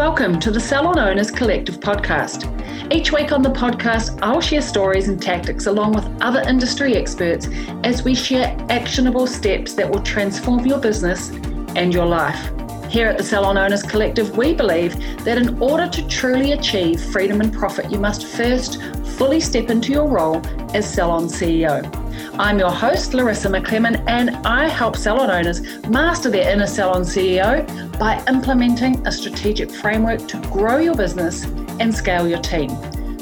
welcome to the Salon Owners Collective podcast. Each week on the podcast, I'll share stories and tactics along with other industry experts as we share actionable steps that will transform your business and your life. Here at the Salon Owners Collective, we believe that in order to truly achieve freedom and profit, you must first fully step into your role as Salon CEO. I'm your host, Larissa McClellan, and I help salon owners master their inner salon CEO by implementing a strategic framework to grow your business and scale your team.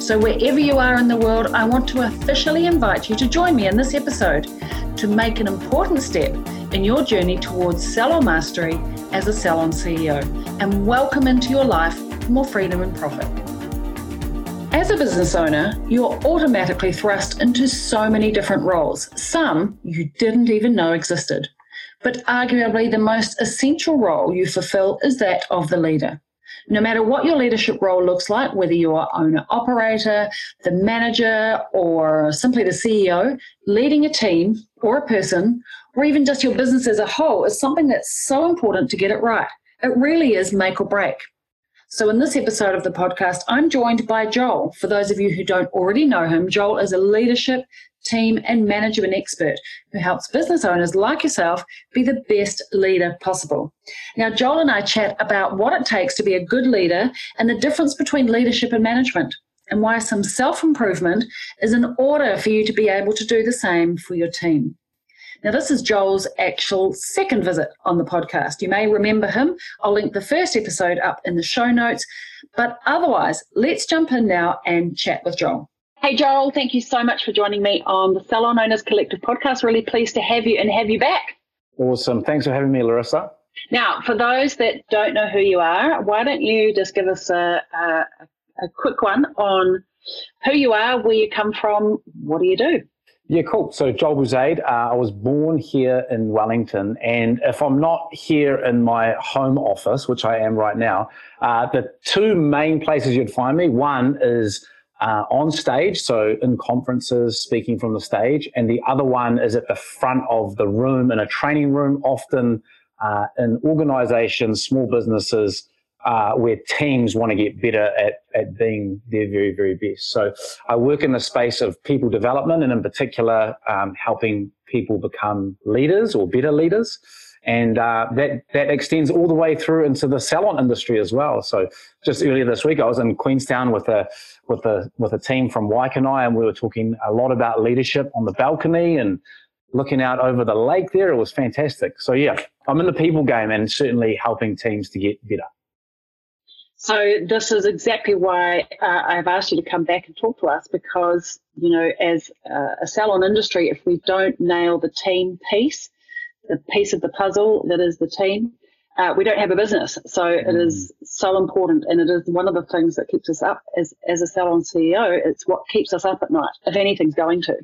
So, wherever you are in the world, I want to officially invite you to join me in this episode to make an important step in your journey towards salon mastery as a salon CEO and welcome into your life more freedom and profit. As a business owner, you're automatically thrust into so many different roles, some you didn't even know existed. But arguably, the most essential role you fulfill is that of the leader. No matter what your leadership role looks like, whether you are owner operator, the manager, or simply the CEO, leading a team or a person, or even just your business as a whole, is something that's so important to get it right. It really is make or break. So, in this episode of the podcast, I'm joined by Joel. For those of you who don't already know him, Joel is a leadership, team, and management expert who helps business owners like yourself be the best leader possible. Now, Joel and I chat about what it takes to be a good leader and the difference between leadership and management, and why some self improvement is in order for you to be able to do the same for your team. Now, this is Joel's actual second visit on the podcast. You may remember him. I'll link the first episode up in the show notes. But otherwise, let's jump in now and chat with Joel. Hey, Joel, thank you so much for joining me on the Salon Owners Collective podcast. Really pleased to have you and have you back. Awesome. Thanks for having me, Larissa. Now, for those that don't know who you are, why don't you just give us a, a, a quick one on who you are, where you come from, what do you do? Yeah, cool. So Joel Bouzaid, uh, I was born here in Wellington, and if I'm not here in my home office, which I am right now, uh, the two main places you'd find me, one is uh, on stage, so in conferences, speaking from the stage, and the other one is at the front of the room in a training room, often uh, in organizations, small businesses, uh, where teams want to get better at, at being their very, very best. So I work in the space of people development and in particular um, helping people become leaders or better leaders. And uh, that, that extends all the way through into the salon industry as well. So just earlier this week, I was in Queenstown with a, with a, with a team from Waikanae and we were talking a lot about leadership on the balcony and looking out over the lake there. It was fantastic. So yeah, I'm in the people game and certainly helping teams to get better. So this is exactly why uh, I've asked you to come back and talk to us because you know, as uh, a salon industry, if we don't nail the team piece, the piece of the puzzle that is the team, uh, we don't have a business. So mm. it is so important, and it is one of the things that keeps us up as as a salon CEO. It's what keeps us up at night, if anything's going to.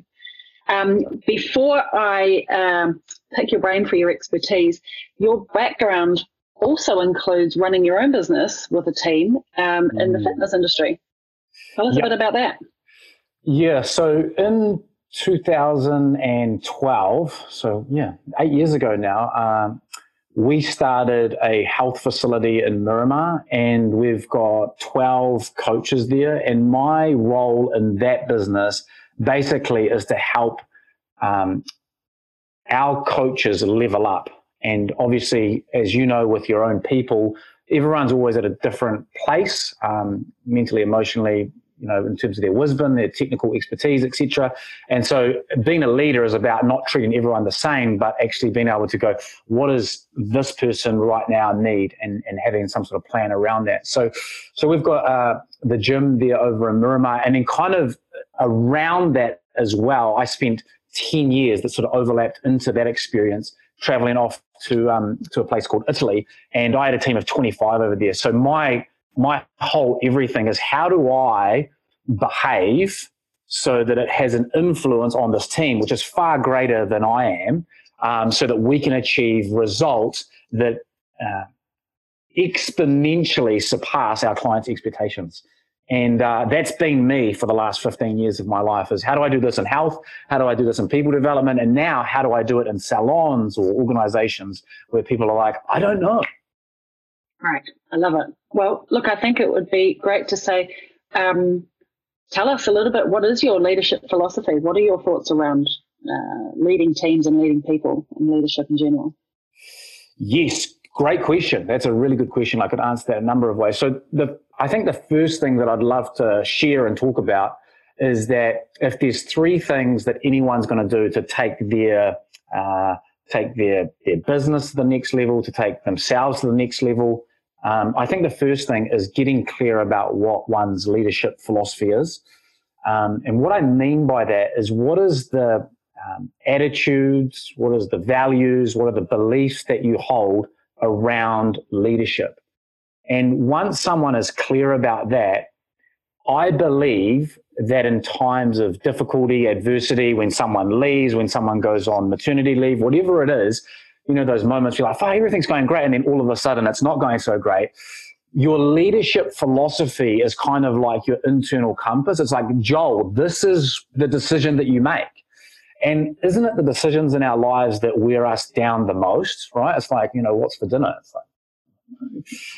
Um, before I um, pick your brain for your expertise, your background also includes running your own business with a team um, in the mm. fitness industry. Tell us a bit about that. Yeah, so in 2012, so yeah, eight years ago now, um, we started a health facility in Miramar and we've got 12 coaches there. And my role in that business basically is to help um, our coaches level up. And obviously, as you know, with your own people, everyone's always at a different place, um, mentally, emotionally, you know, in terms of their wisdom, their technical expertise, etc. And so, being a leader is about not treating everyone the same, but actually being able to go, what does this person right now need, and, and having some sort of plan around that. So, so we've got uh, the gym there over in Miramar, and then kind of around that as well. I spent ten years that sort of overlapped into that experience traveling off to um, to a place called Italy, and I had a team of 25 over there. So my my whole everything is how do I behave so that it has an influence on this team, which is far greater than I am, um, so that we can achieve results that uh, exponentially surpass our clients' expectations. And uh, that's been me for the last 15 years of my life is how do I do this in health? How do I do this in people development? And now how do I do it in salons or organizations where people are like, I don't know. Right. I love it. Well, look, I think it would be great to say, um, tell us a little bit what is your leadership philosophy? What are your thoughts around uh, leading teams and leading people and leadership in general? Yes, great question. That's a really good question. I could answer that a number of ways. So, the I think the first thing that I'd love to share and talk about is that if there's three things that anyone's going to do to take their uh, take their their business to the next level, to take themselves to the next level, um, I think the first thing is getting clear about what one's leadership philosophy is. Um, and what I mean by that is what is the um, attitudes, what is the values, what are the beliefs that you hold around leadership. And once someone is clear about that, I believe that in times of difficulty, adversity, when someone leaves, when someone goes on maternity leave, whatever it is, you know, those moments you're like, oh, everything's going great. And then all of a sudden it's not going so great. Your leadership philosophy is kind of like your internal compass. It's like, Joel, this is the decision that you make. And isn't it the decisions in our lives that wear us down the most, right? It's like, you know, what's for dinner? It's like,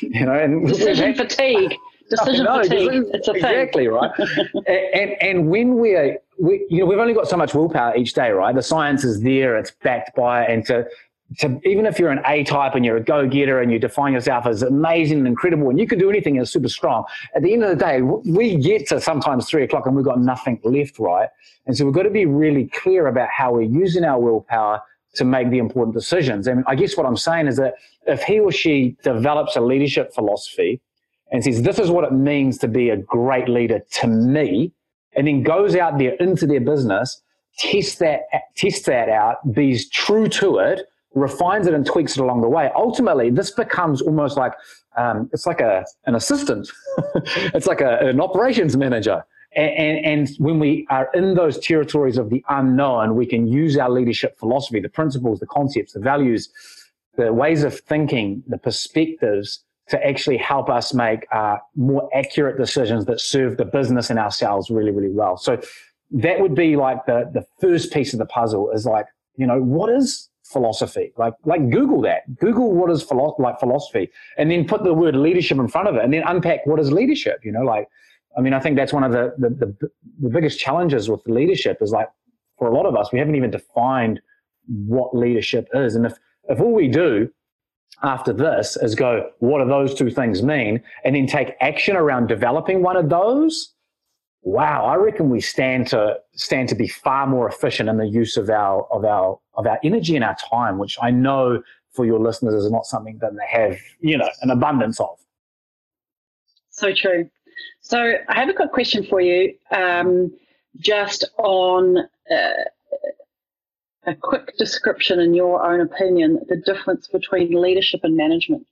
you know, and decision fatigue. Decision know, fatigue. It's a exactly thing. right. and, and, and when we are, we, you know, we've only got so much willpower each day, right? The science is there, it's backed by, and to to even if you're an A type and you're a go getter and you define yourself as amazing and incredible and you can do anything and super strong, at the end of the day, we get to sometimes three o'clock and we've got nothing left, right? And so we've got to be really clear about how we're using our willpower to make the important decisions. And I guess what I'm saying is that if he or she develops a leadership philosophy and says, this is what it means to be a great leader to me, and then goes out there into their business, tests that, tests that out, be true to it, refines it and tweaks it along the way. Ultimately, this becomes almost like um, it's like a an assistant. it's like a, an operations manager. And, and, and, when we are in those territories of the unknown, we can use our leadership philosophy, the principles, the concepts, the values, the ways of thinking, the perspectives to actually help us make uh, more accurate decisions that serve the business and ourselves really, really well. So that would be like the, the first piece of the puzzle is like, you know, what is philosophy. Like, like Google that. Google what is philo- like philosophy, and then put the word leadership in front of it, and then unpack what is leadership. You know, like, I mean, I think that's one of the the, the, the biggest challenges with leadership is like, for a lot of us, we haven't even defined what leadership is, and if if all we do after this is go, what do those two things mean, and then take action around developing one of those wow, I reckon we stand to stand to be far more efficient in the use of our of our of our energy and our time, which I know for your listeners is not something that they have, you know, an abundance of. So true. So I have a quick question for you, um, just on uh, a quick description, in your own opinion, the difference between leadership and management.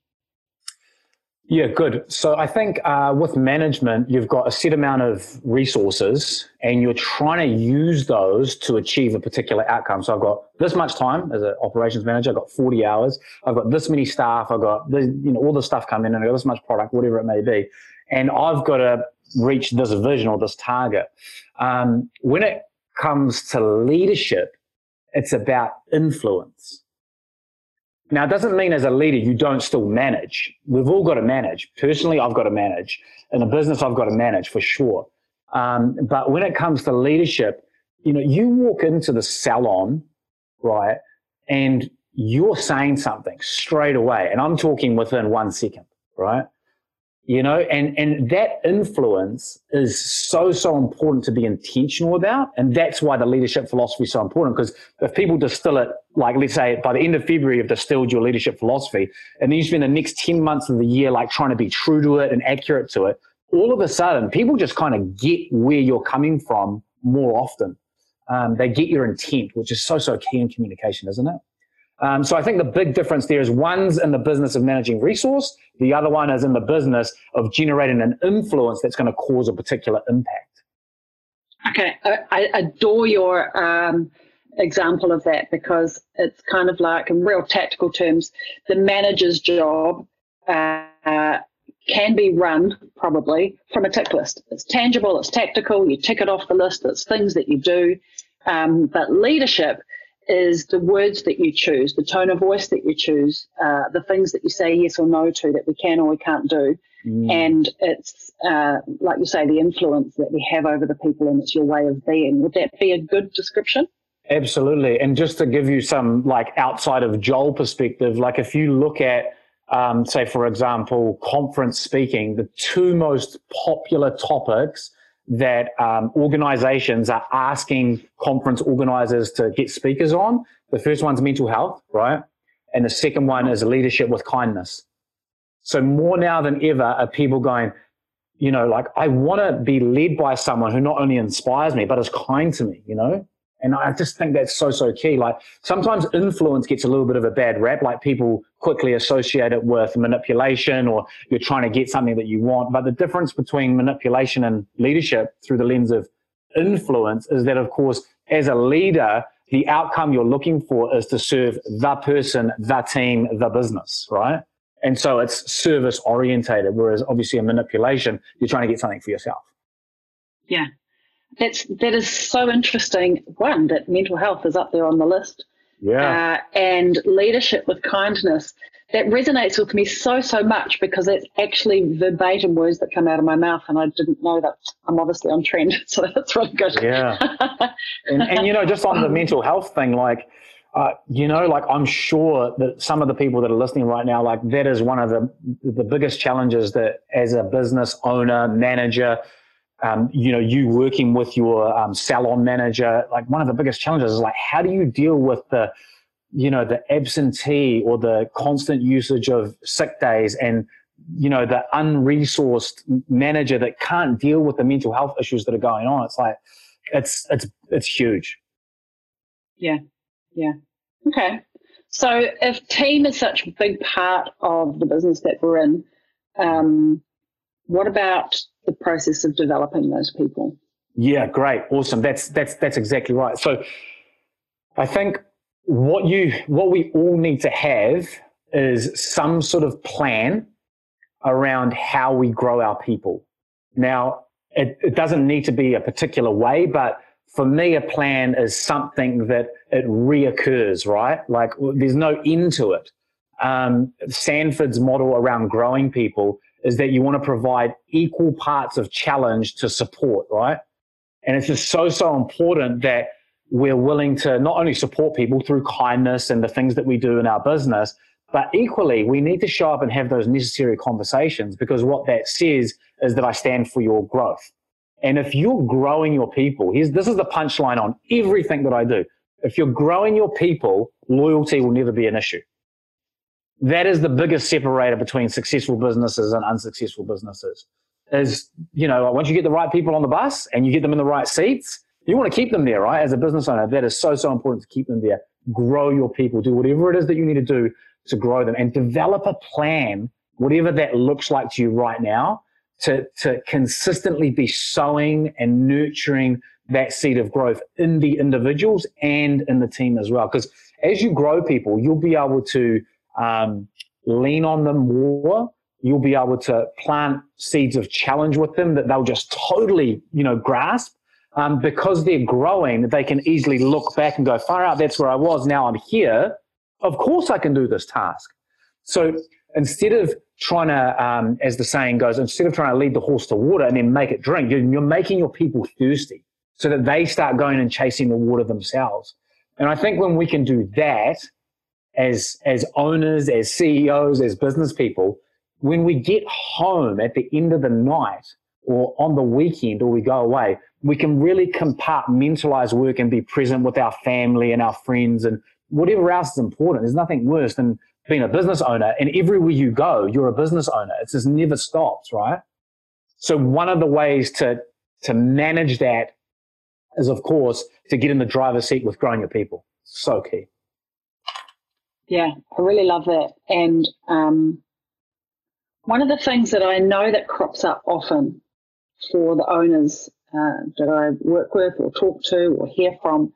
Yeah, good. So I think uh, with management, you've got a set amount of resources and you're trying to use those to achieve a particular outcome. So I've got this much time as an operations manager. I've got 40 hours. I've got this many staff. I've got this, you know, all the stuff coming in and I've got this much product, whatever it may be. And I've got to reach this vision or this target. Um, when it comes to leadership, it's about influence. Now, it doesn't mean as a leader you don't still manage. We've all got to manage. Personally, I've got to manage. In a business, I've got to manage for sure. Um, but when it comes to leadership, you know, you walk into the salon, right, and you're saying something straight away, and I'm talking within one second, right? You know and and that influence is so so important to be intentional about and that's why the leadership philosophy is so important because if people distill it like let's say by the end of february you've distilled your leadership philosophy and then you spend the next 10 months of the year like trying to be true to it and accurate to it all of a sudden people just kind of get where you're coming from more often. Um, they get your intent which is so so key in communication isn't it um, so I think the big difference there is one's in the business of managing resource, the other one is in the business of generating an influence that's going to cause a particular impact. Okay, I, adore your um, example of that because it's kind of like, in real tactical terms, the manager's job uh, can be run probably from a tick list. It's tangible, it's tactical, you tick it off the list, it's things that you do. Um, but leadership is the words that you choose, the tone of voice that you choose, uh, the things that you say yes or no to that we can or we can't do. Mm. And it's, uh, like you say, the influence that we have over the people and it's your way of being. Would that be a good description? Absolutely. And just to give you some like outside of Joel perspective, like if you look at, um, say, for example, conference speaking, the two most popular topics that um, organizations are asking conference organizers to get speakers on. The first one's mental health, right? And the second one is leadership with kindness. So more now than ever are people going, you know, like I want to be led by someone who not only inspires me, but is kind to me, you know? And I just think that's so, so key. Like sometimes influence gets a little bit of a bad rap, like people quickly associate it with manipulation or you're trying to get something that you want. But the difference between manipulation and leadership through the lens of influence is that, of course, as a leader, the outcome you're looking for is to serve the person, the team, the business, right? And so it's service orientated, whereas obviously a manipulation, you're trying to get something for yourself. Yeah, that's that is so interesting. One that mental health is up there on the list. Yeah. Uh, and leadership with kindness that resonates with me so so much because it's actually verbatim words that come out of my mouth, and I didn't know that. I'm obviously on trend, so that's really good. Yeah. and, and you know, just on the mental health thing, like. Uh, you know, like I'm sure that some of the people that are listening right now, like that is one of the the biggest challenges that as a business owner, manager, um, you know, you working with your um, salon manager, like one of the biggest challenges is like, how do you deal with the, you know, the absentee or the constant usage of sick days and, you know, the unresourced manager that can't deal with the mental health issues that are going on. It's like, it's, it's, it's huge. Yeah. Yeah. Okay. So if team is such a big part of the business that we're in, um, what about the process of developing those people? Yeah, great, awesome. That's that's that's exactly right. So, I think what you what we all need to have is some sort of plan around how we grow our people. Now, it, it doesn't need to be a particular way, but for me, a plan is something that it reoccurs, right? Like there's no end to it. Um, Sanford's model around growing people is that you want to provide equal parts of challenge to support, right? And it's just so, so important that we're willing to not only support people through kindness and the things that we do in our business, but equally, we need to show up and have those necessary conversations because what that says is that I stand for your growth. And if you're growing your people, here's, this is the punchline on everything that I do. If you're growing your people, loyalty will never be an issue that is the biggest separator between successful businesses and unsuccessful businesses. Is you know once you get the right people on the bus and you get them in the right seats you want to keep them there right? As a business owner that is so so important to keep them there. Grow your people. Do whatever it is that you need to do to grow them and develop a plan whatever that looks like to you right now to to consistently be sowing and nurturing that seed of growth in the individuals and in the team as well. Because as you grow people you'll be able to um, lean on them more, you'll be able to plant seeds of challenge with them that they'll just totally, you know, grasp. Um, because they're growing, they can easily look back and go, far out, that's where I was. Now I'm here. Of course I can do this task. So instead of trying to, um, as the saying goes, instead of trying to lead the horse to water and then make it drink, you're, you're making your people thirsty so that they start going and chasing the water themselves. And I think when we can do that, as as owners, as CEOs, as business people, when we get home at the end of the night or on the weekend or we go away, we can really compartmentalize work and be present with our family and our friends and whatever else is important. There's nothing worse than being a business owner and everywhere you go, you're a business owner. It just never stops, right? So one of the ways to to manage that is of course to get in the driver's seat with growing your people. So key. Yeah, I really love that. And um, one of the things that I know that crops up often for the owners uh, that I work with or talk to or hear from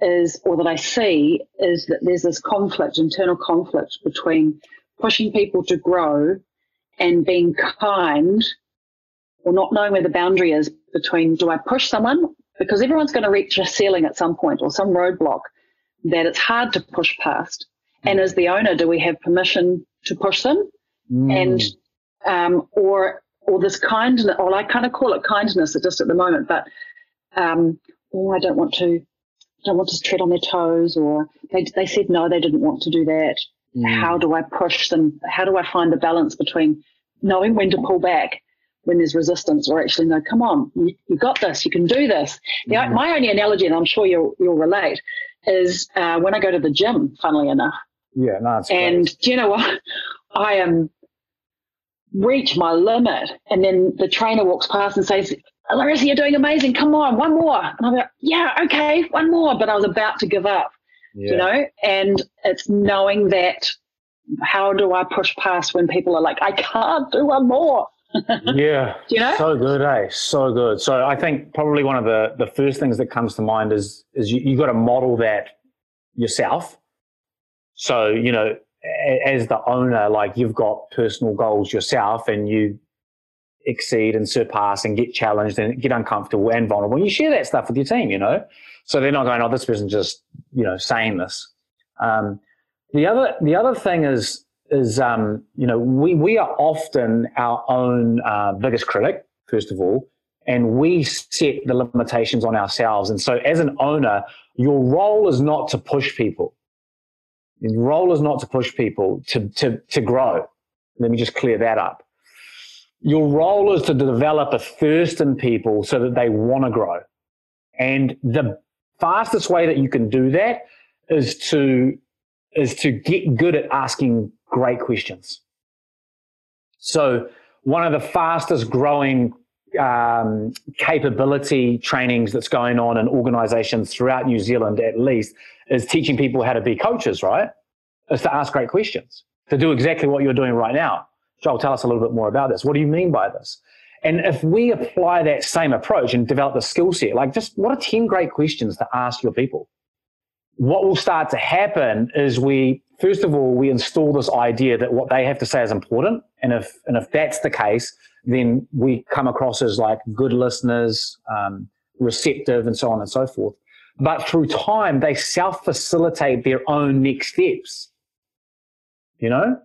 is, or that I see, is that there's this conflict, internal conflict between pushing people to grow and being kind or not knowing where the boundary is between do I push someone? Because everyone's going to reach a ceiling at some point or some roadblock that it's hard to push past. And as the owner, do we have permission to push them? Mm. And um, or or this kindness, or I kind of call it kindness just at the moment, but um, oh, I don't want to, don't want to tread on their toes, or they they said no, they didn't want to do that. Mm. How do I push them? How do I find the balance between knowing when to pull back when there's resistance, or actually no, come on, you, you got this, you can do this. Mm. My only analogy, and I'm sure you'll you'll relate, is uh, when I go to the gym. Funnily enough. Yeah, no, and great. do you know what? I am reach my limit, and then the trainer walks past and says, Larissa, you're doing amazing. Come on, one more. And I'm like, yeah, okay, one more. But I was about to give up, yeah. you know, and it's knowing that how do I push past when people are like, I can't do one more. yeah. you know? So good, eh? So good. So I think probably one of the, the first things that comes to mind is is you, you got to model that yourself. So, you know, as the owner, like you've got personal goals yourself and you exceed and surpass and get challenged and get uncomfortable and vulnerable. You share that stuff with your team, you know? So they're not going, oh, this person just, you know, saying this. Um, the other, the other thing is, is, um, you know, we, we are often our own uh, biggest critic, first of all, and we set the limitations on ourselves. And so as an owner, your role is not to push people. Your role is not to push people to, to, to grow. Let me just clear that up your role is to develop a thirst in people so that they want to grow. And the fastest way that you can do that is to is to get good at asking great questions. So one of the fastest growing um, capability trainings that's going on in organizations throughout New Zealand, at least, is teaching people how to be coaches, right? Is to ask great questions, to do exactly what you're doing right now. Joel, tell us a little bit more about this. What do you mean by this? And if we apply that same approach and develop the skill set, like just what are 10 great questions to ask your people? What will start to happen is we, first of all, we install this idea that what they have to say is important. And if, and if that's the case, then we come across as like good listeners, um, receptive, and so on and so forth. But through time, they self facilitate their own next steps. You know?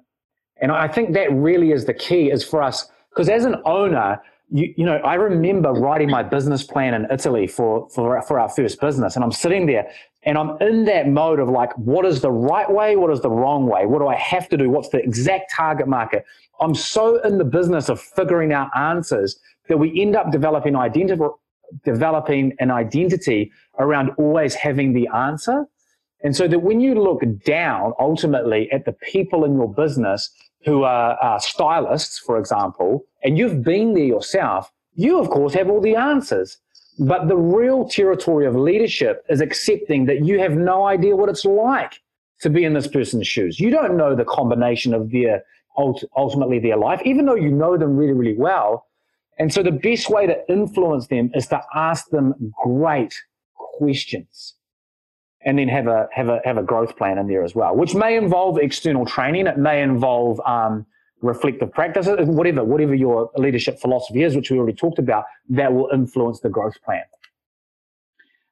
And I think that really is the key is for us, because as an owner, you, you know, I remember writing my business plan in Italy for, for, for our first business. And I'm sitting there and I'm in that mode of like, what is the right way? What is the wrong way? What do I have to do? What's the exact target market? I'm so in the business of figuring out answers that we end up developing identity, developing an identity around always having the answer. And so that when you look down ultimately at the people in your business who are, are stylists, for example, and you've been there yourself, you, of course, have all the answers. But the real territory of leadership is accepting that you have no idea what it's like to be in this person's shoes. You don't know the combination of their ultimately their life, even though you know them really, really well. And so the best way to influence them is to ask them great questions and then have a have a have a growth plan in there as well, which may involve external training. It may involve um, reflective practices, whatever whatever your leadership philosophy is, which we already talked about. That will influence the growth plan.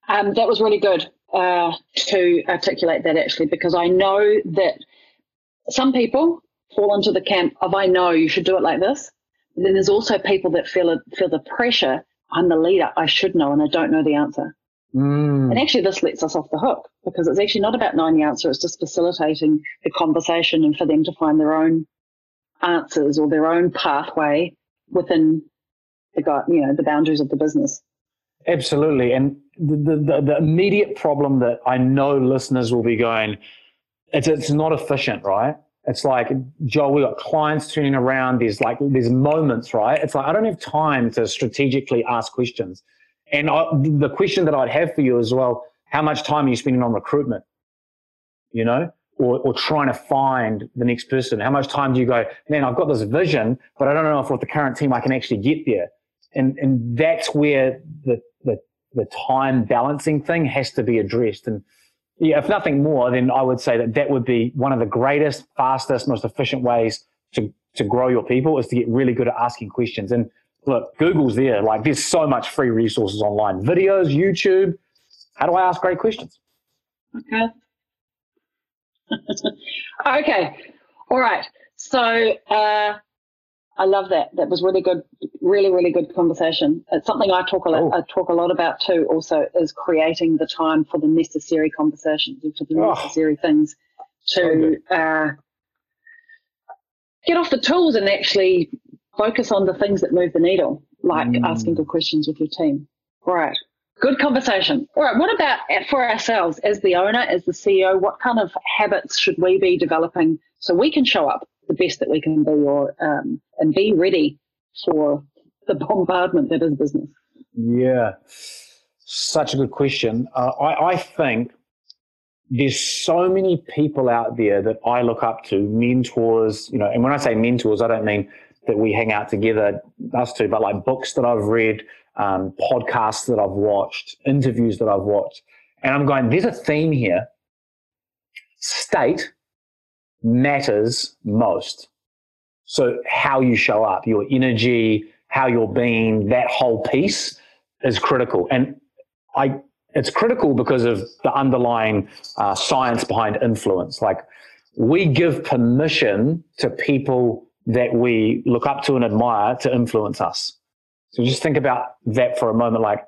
Um, that was really good uh, to articulate that actually, because I know that some people fall into the camp of I know you should do it like this. But then there's also people that feel feel the pressure. I'm the leader. I should know, and I don't know the answer. Mm. And actually, this lets us off the hook because it's actually not about knowing the answer, it's just facilitating the conversation and for them to find their own answers or their own pathway within the you know the boundaries of the business. Absolutely, and the, the, the immediate problem that I know listeners will be going, it's it's not efficient, right? It's like Joel, we got clients turning around. There's like there's moments, right? It's like I don't have time to strategically ask questions. And I, the question that I'd have for you as well, how much time are you spending on recruitment? You know, or, or trying to find the next person? How much time do you go, man, I've got this vision, but I don't know if with the current team I can actually get there. And, and that's where the, the, the time balancing thing has to be addressed. And yeah, if nothing more, then I would say that that would be one of the greatest, fastest, most efficient ways to, to grow your people is to get really good at asking questions. And look, Google's there. Like there's so much free resources online, videos, YouTube. How do I ask great questions? Okay. okay. All right. So uh, I love that. That was really good, really, really good conversation. It's something I talk a lot, I talk a lot about too. Also, is creating the time for the necessary conversations and for the oh, necessary things to so uh, get off the tools and actually focus on the things that move the needle, like mm. asking good questions with your team. Right. Good conversation. All right. What about for ourselves as the owner, as the CEO? What kind of habits should we be developing so we can show up the best that we can be, or um, and be ready for the bombardment that is business? Yeah, such a good question. Uh, I, I think there's so many people out there that I look up to, mentors. You know, and when I say mentors, I don't mean that we hang out together, us two, but like books that I've read, um, podcasts that I've watched, interviews that I've watched. And I'm going, there's a theme here. State matters most. So, how you show up, your energy, how you're being, that whole piece is critical. And I, it's critical because of the underlying uh, science behind influence. Like, we give permission to people that we look up to and admire to influence us. So just think about that for a moment. Like,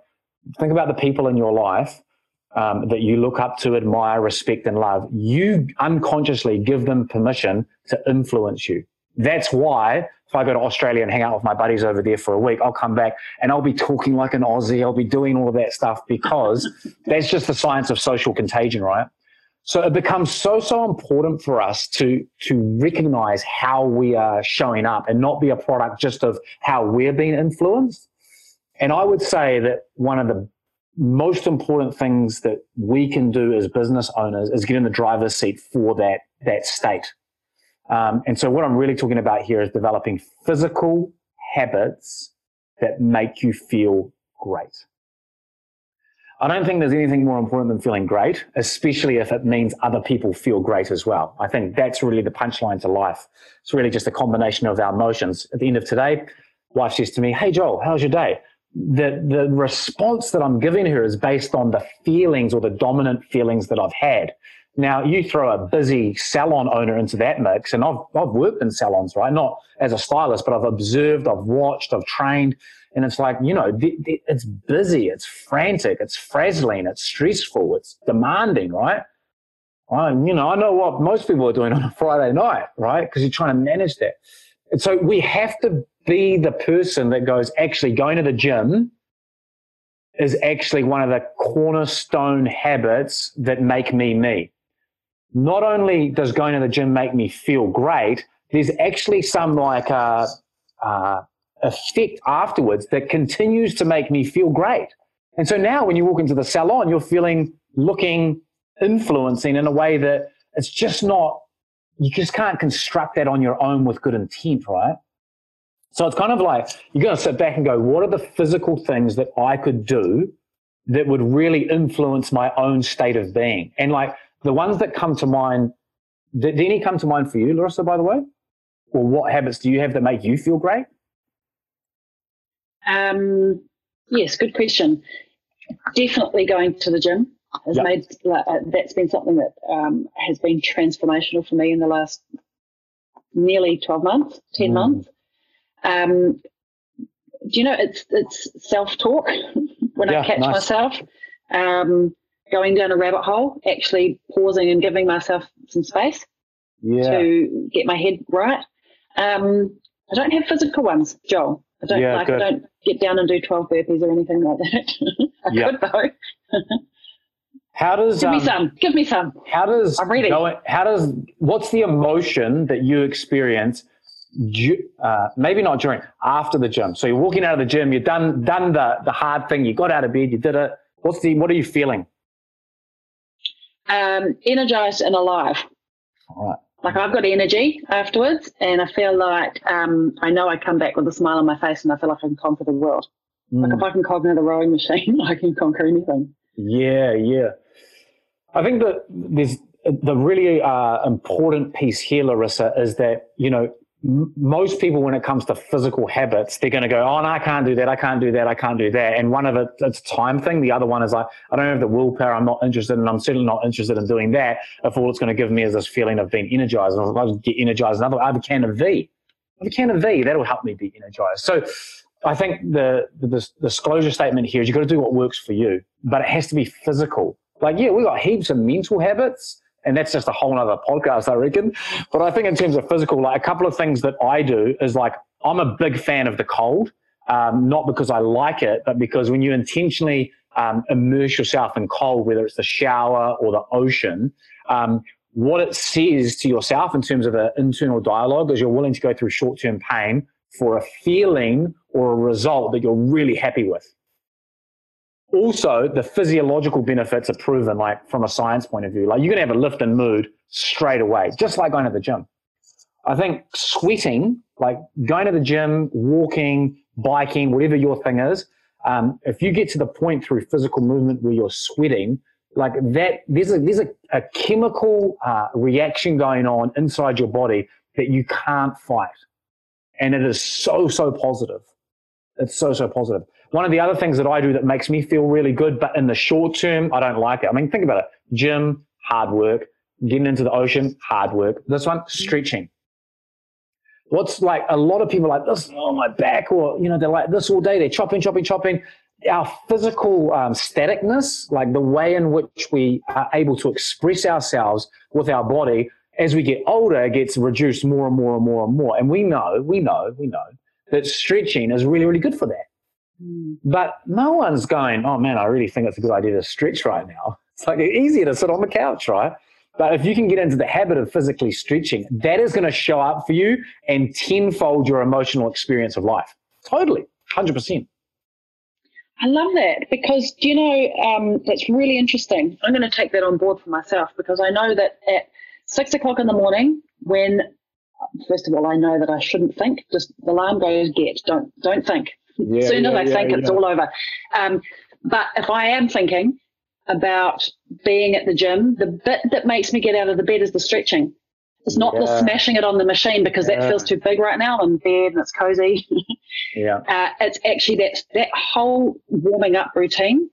think about the people in your life um, that you look up to, admire, respect, and love. You unconsciously give them permission to influence you. That's why if I go to Australia and hang out with my buddies over there for a week, I'll come back and I'll be talking like an Aussie. I'll be doing all of that stuff because that's just the science of social contagion, right? So it becomes so, so important for us to, to recognize how we are showing up and not be a product just of how we're being influenced. And I would say that one of the most important things that we can do as business owners is get in the driver's seat for that, that state. Um, and so what I'm really talking about here is developing physical habits that make you feel great. I don't think there's anything more important than feeling great, especially if it means other people feel great as well. I think that's really the punchline to life. It's really just a combination of our emotions. At the end of today, wife says to me, Hey, Joel, how's your day? The, the response that I'm giving her is based on the feelings or the dominant feelings that I've had. Now, you throw a busy salon owner into that mix, and I've, I've worked in salons, right? Not as a stylist, but I've observed, I've watched, I've trained and it's like, you know, it's busy, it's frantic, it's frazzling, it's stressful, it's demanding, right? I, you know, I know what most people are doing on a Friday night, right? Because you're trying to manage that. And so we have to be the person that goes, actually, going to the gym is actually one of the cornerstone habits that make me me. Not only does going to the gym make me feel great, there's actually some like uh, uh, effect afterwards that continues to make me feel great. And so now when you walk into the salon, you're feeling, looking, influencing in a way that it's just not, you just can't construct that on your own with good intent, right? So it's kind of like you're going to sit back and go, what are the physical things that I could do that would really influence my own state of being? And like the ones that come to mind, did any come to mind for you, Larissa, by the way? Or what habits do you have that make you feel great? Um, yes, good question. Definitely going to the gym has yep. made uh, that's been something that um, has been transformational for me in the last nearly 12 months 10 mm. months um, do you know it's it's self-talk when yeah, i catch nice. myself um, going down a rabbit hole actually pausing and giving myself some space yeah. to get my head right um, i don't have physical ones joel I don't yeah, like good. I don't get down and do twelve burpees or anything like that. I could though. How does give um, me some? Give me some. How does I'm ready. Going, how does what's the emotion that you experience? Uh, maybe not during, after the gym. So you're walking out of the gym, you've done done the the hard thing, you got out of bed, you did it. What's the what are you feeling? Um, energized and alive. All right. Like I've got energy afterwards, and I feel like um, I know I come back with a smile on my face, and I feel like I can conquer the world. Mm. Like if I can conquer the rowing machine, I can conquer anything. Yeah, yeah. I think that there's the really uh, important piece here, Larissa, is that you know most people, when it comes to physical habits, they're going to go, "Oh, no, I can't do that. I can't do that. I can't do that." And one of it, it's a time thing. The other one is like, "I don't have the willpower. I'm not interested, and I'm certainly not interested in doing that." If all it's going to give me is this feeling of being energized, and if I get energized, another, I have a can of V. I have a can of V. That'll help me be energized. So, I think the, the, the disclosure statement here is you've got to do what works for you, but it has to be physical. Like, yeah, we've got heaps of mental habits and that's just a whole other podcast, I reckon. But I think in terms of physical, like a couple of things that I do is like I'm a big fan of the cold, um, not because I like it, but because when you intentionally um, immerse yourself in cold, whether it's the shower or the ocean, um, what it says to yourself in terms of an internal dialogue is you're willing to go through short term pain for a feeling or a result that you're really happy with also the physiological benefits are proven like from a science point of view. Like you're going to have a lift in mood straight away just like going to the gym. I think sweating like going to the gym walking biking whatever your thing is um, if you get to the point through physical movement where you're sweating like that there's a there's a, a chemical uh, reaction going on inside your body that you can't fight. And it is so so positive. It's so so positive one of the other things that I do that makes me feel really good, but in the short term, I don't like it. I mean, think about it. Gym, hard work. Getting into the ocean, hard work. This one, stretching. What's like a lot of people like this, oh, my back, or, you know, they're like this all day. They're chopping, chopping, chopping. Our physical um, staticness, like the way in which we are able to express ourselves with our body, as we get older, gets reduced more and more and more and more. And we know, we know, we know that stretching is really, really good for that. But no one's going, oh man, I really think it's a good idea to stretch right now. It's like easier to sit on the couch, right? But if you can get into the habit of physically stretching, that is going to show up for you and tenfold your emotional experience of life. Totally, 100%. I love that because, you know, um, that's really interesting. I'm going to take that on board for myself because I know that at six o'clock in the morning, when, first of all, I know that I shouldn't think, just the alarm goes, get, don't, don't think. Yeah, soon as I yeah, think it's all over. Um, but if I am thinking about being at the gym, the bit that makes me get out of the bed is the stretching. It's not the smashing it on the machine because that feels too big right now in bed and it's cozy. yeah. Uh, it's actually that that whole warming up routine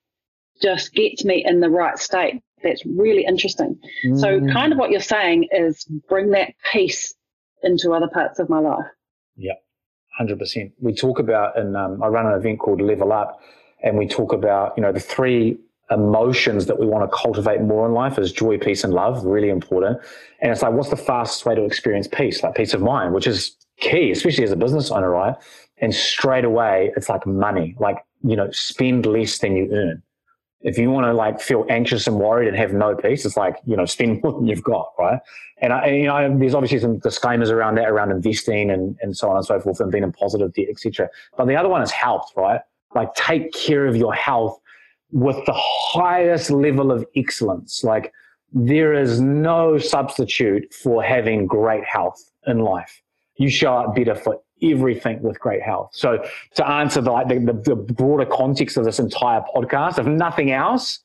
just gets me in the right state. That's really interesting. Mm. So, kind of what you're saying is bring that peace into other parts of my life. Yeah. 100%. We talk about, and um, I run an event called Level Up, and we talk about, you know, the three emotions that we want to cultivate more in life is joy, peace, and love, really important. And it's like, what's the fastest way to experience peace? Like peace of mind, which is key, especially as a business owner, right? And straight away, it's like money, like, you know, spend less than you earn if you want to like feel anxious and worried and have no peace, it's like, you know, spend more than you've got, right? And, I, you know, there's obviously some disclaimers around that, around investing and, and so on and so forth and being in positive debt, etc. But the other one is health, right? Like take care of your health with the highest level of excellence. Like there is no substitute for having great health in life. You show up better for everything with great health. So to answer the, like the, the, the broader context of this entire podcast, if nothing else,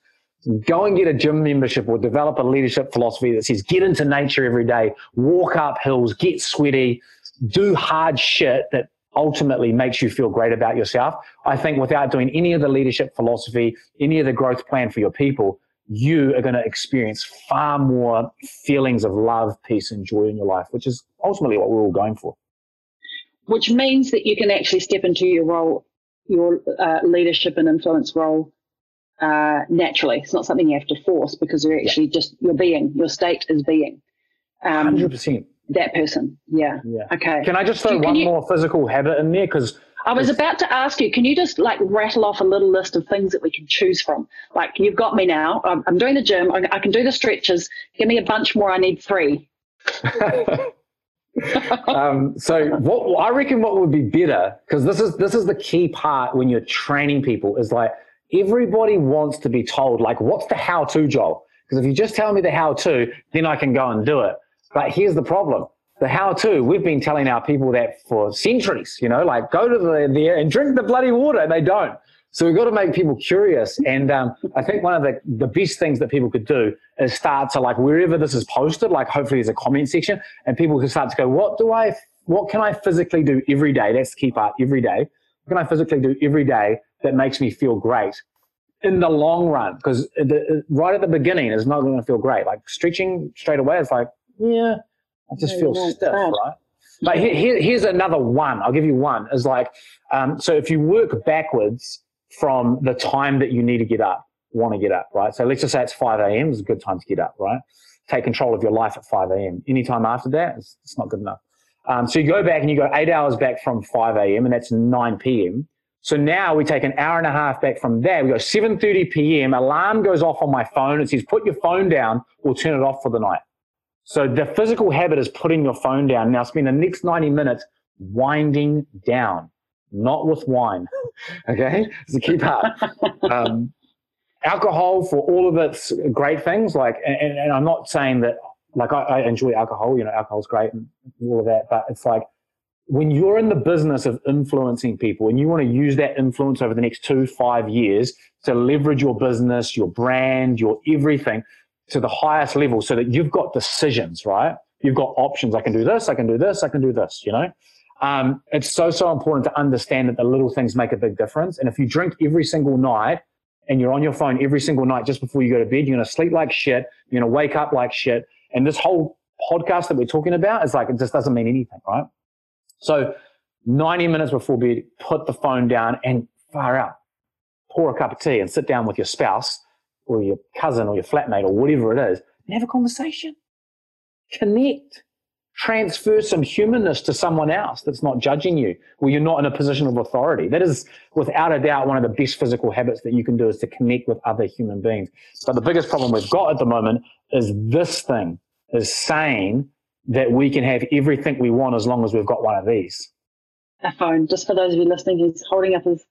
go and get a gym membership or develop a leadership philosophy that says get into nature every day, walk up hills, get sweaty, do hard shit that ultimately makes you feel great about yourself. I think without doing any of the leadership philosophy, any of the growth plan for your people, you are going to experience far more feelings of love, peace, and joy in your life, which is ultimately what we're all going for which means that you can actually step into your role, your uh, leadership and influence role uh, naturally. It's not something you have to force because you're actually yeah. just your being, your state is being. Um, Hundred percent. That person, yeah. Yeah. Okay. Can I just throw one you, more physical habit in there? Because I was about to ask you, can you just like rattle off a little list of things that we can choose from? Like you've got me now. I'm, I'm doing the gym. I, I can do the stretches. Give me a bunch more. I need three. um, so what I reckon what would be better because this is this is the key part when you're training people is like everybody wants to be told like what's the how to Joel because if you just tell me the how to then I can go and do it. But here's the problem. The how to we've been telling our people that for centuries you know like go to the there and drink the bloody water and they don't so we've got to make people curious. And um, I think one of the, the best things that people could do is start to like wherever this is posted, like hopefully there's a comment section and people can start to go, what do I what can I physically do every day? That's the key part. Every day, what can I physically do every day that makes me feel great in the long run? Because right at the beginning, it's not going to feel great. Like stretching straight away is like, yeah, I just feel stiff, right? But here, here's another one. I'll give you one. Is like, um, so if you work backwards from the time that you need to get up, want to get up, right? So let's just say it's 5 a.m. is a good time to get up, right? Take control of your life at 5 a.m. Anytime after that, it's, it's not good enough. Um, so you go back and you go eight hours back from 5 a.m. and that's 9 p.m. So now we take an hour and a half back from there. We go 7:30 p.m. Alarm goes off on my phone. It says, "Put your phone down or turn it off for the night." So the physical habit is putting your phone down. Now spend the next 90 minutes winding down, not with wine. okay, it's the key part. Um, alcohol for all of its great things, like, and, and I'm not saying that like I, I enjoy alcohol. You know, alcohol's great and all of that, but it's like when you're in the business of influencing people and you want to use that influence over the next two, five years to leverage your business, your brand, your everything to the highest level so that you've got decisions, right? You've got options. I can do this, I can do this, I can do this, you know? Um, it's so, so important to understand that the little things make a big difference. And if you drink every single night and you're on your phone every single night just before you go to bed, you're going to sleep like shit. You're going to wake up like shit. And this whole podcast that we're talking about is like, it just doesn't mean anything, right? So 90 minutes before bed, put the phone down and fire out. Pour a cup of tea and sit down with your spouse or your cousin or your flatmate or whatever it is and have a conversation. Connect. Transfer some humanness to someone else that's not judging you, where you're not in a position of authority. That is, without a doubt, one of the best physical habits that you can do is to connect with other human beings. But the biggest problem we've got at the moment is this thing is saying that we can have everything we want as long as we've got one of these. A phone. Just for those of you listening, he's holding up his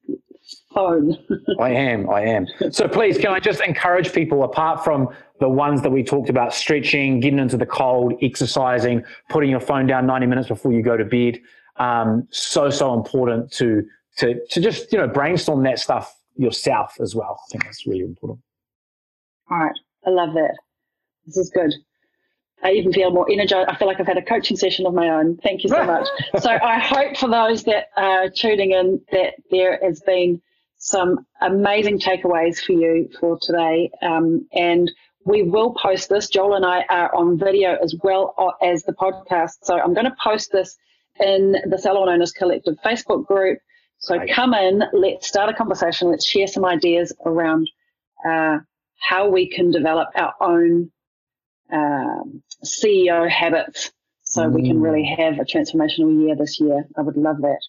phone. I am. I am. So please, can I just encourage people, apart from the ones that we talked about, stretching, getting into the cold, exercising, putting your phone down 90 minutes before you go to bed. Um, so, so important to, to, to just, you know, brainstorm that stuff yourself as well. I think that's really important. All right. I love that. This is good. I even feel more energized. I feel like I've had a coaching session of my own. Thank you so much. so I hope for those that are tuning in that there has been some amazing takeaways for you for today. Um, and we will post this. Joel and I are on video as well as the podcast. So I'm going to post this in the Salon Owners Collective Facebook group. So come in, let's start a conversation. Let's share some ideas around uh, how we can develop our own um, CEO habits so mm. we can really mm. have a transformational year this year. I would love that.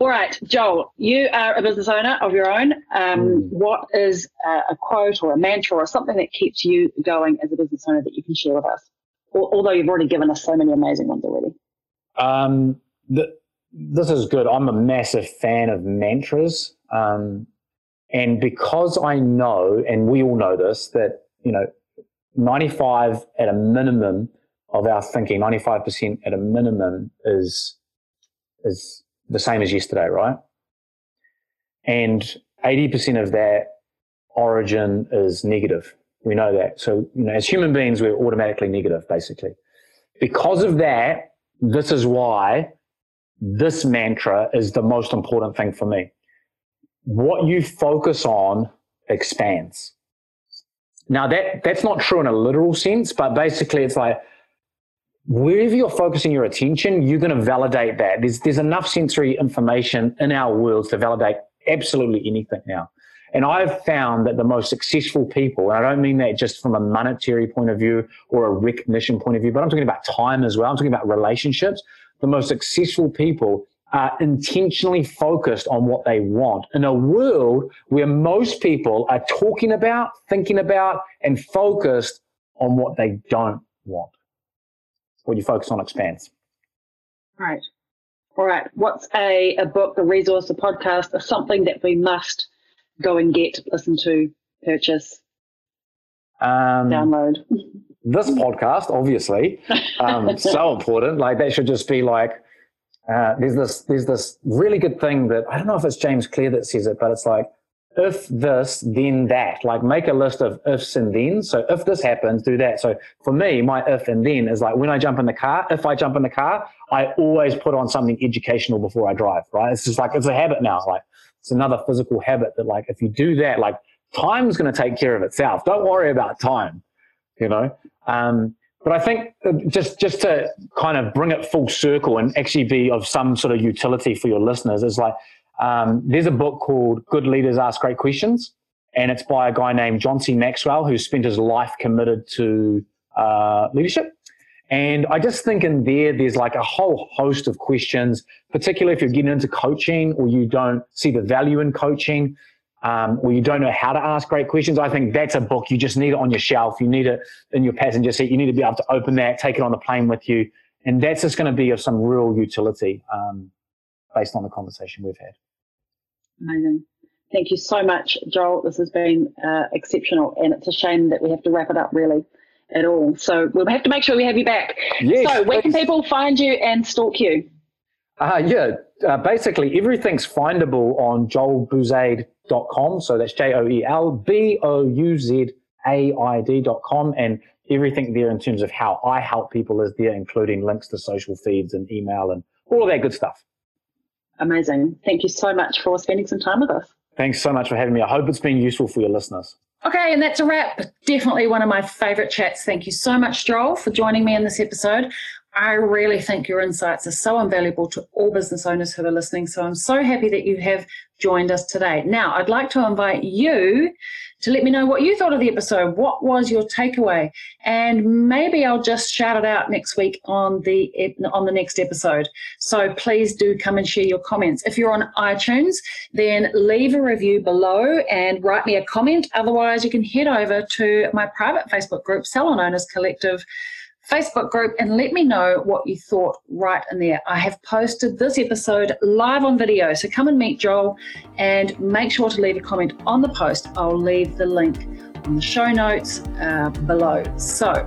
All right, Joel, you are a business owner of your own. Um, mm. What is a, a, quote or a mantra or something that keeps you going as a business owner that you can share with us? although you've already given us so many amazing ones already. Um, the, this is good. I'm a massive fan of mantras. Um, and because I know, and we all know this, that, you know, 95 at a minimum of our thinking, 95% at a minimum is, is the same as yesterday, right? And 80% of that origin is negative. We know that. So, you know, as human beings, we're automatically negative, basically. Because of that, this is why this mantra is the most important thing for me. What you focus on expands. Now that that's not true in a literal sense, but basically it's like wherever you're focusing your attention, you're going to validate that. There's there's enough sensory information in our world to validate absolutely anything now. And I've found that the most successful people, and I don't mean that just from a monetary point of view or a recognition point of view, but I'm talking about time as well. I'm talking about relationships. The most successful people are intentionally focused on what they want in a world where most people are talking about, thinking about, and focused on what they don't want. What you focus on expands. Right. All right. What's a, a book, a resource, a podcast, or something that we must go and get, listen to, purchase, um, download? This podcast, obviously, um, so important. Like that should just be like uh, there's this there's this really good thing that I don't know if it's James Clear that says it, but it's like if this, then that. Like make a list of ifs and then. So if this happens, do that. So for me, my if and then is like when I jump in the car, if I jump in the car, I always put on something educational before I drive, right? It's just like, it's a habit now. Like it's another physical habit that like, if you do that, like time's going to take care of itself. Don't worry about time, you know? Um, but I think uh, just just to kind of bring it full circle and actually be of some sort of utility for your listeners is like um, there's a book called Good Leaders Ask Great Questions, and it's by a guy named John C. Maxwell who spent his life committed to uh, leadership. And I just think in there, there's like a whole host of questions, particularly if you're getting into coaching or you don't see the value in coaching um, or you don't know how to ask great questions, I think that's a book. You just need it on your shelf. You need it in your passenger seat. You need to be able to open that, take it on the plane with you. And that's just going to be of some real utility um, based on the conversation we've had. Amazing. Thank you so much, Joel. This has been uh, exceptional. And it's a shame that we have to wrap it up really at all. So we'll have to make sure we have you back. Yes, so where can people find you and stalk you? Uh, yeah, uh, basically everything's findable on joelbouzaid.com. So that's J O E L B O U Z A I D.com. And everything there in terms of how I help people is there, including links to social feeds and email and all of that good stuff. Amazing. Thank you so much for spending some time with us. Thanks so much for having me. I hope it's been useful for your listeners. Okay, and that's a wrap. Definitely one of my favorite chats. Thank you so much, Joel, for joining me in this episode. I really think your insights are so invaluable to all business owners who are listening. So I'm so happy that you have joined us today. Now, I'd like to invite you to let me know what you thought of the episode. What was your takeaway? And maybe I'll just shout it out next week on the on the next episode. So please do come and share your comments. If you're on iTunes, then leave a review below and write me a comment. Otherwise, you can head over to my private Facebook group, Salon Owners Collective Facebook group and let me know what you thought right in there. I have posted this episode live on video, so come and meet Joel and make sure to leave a comment on the post. I'll leave the link on the show notes uh, below. So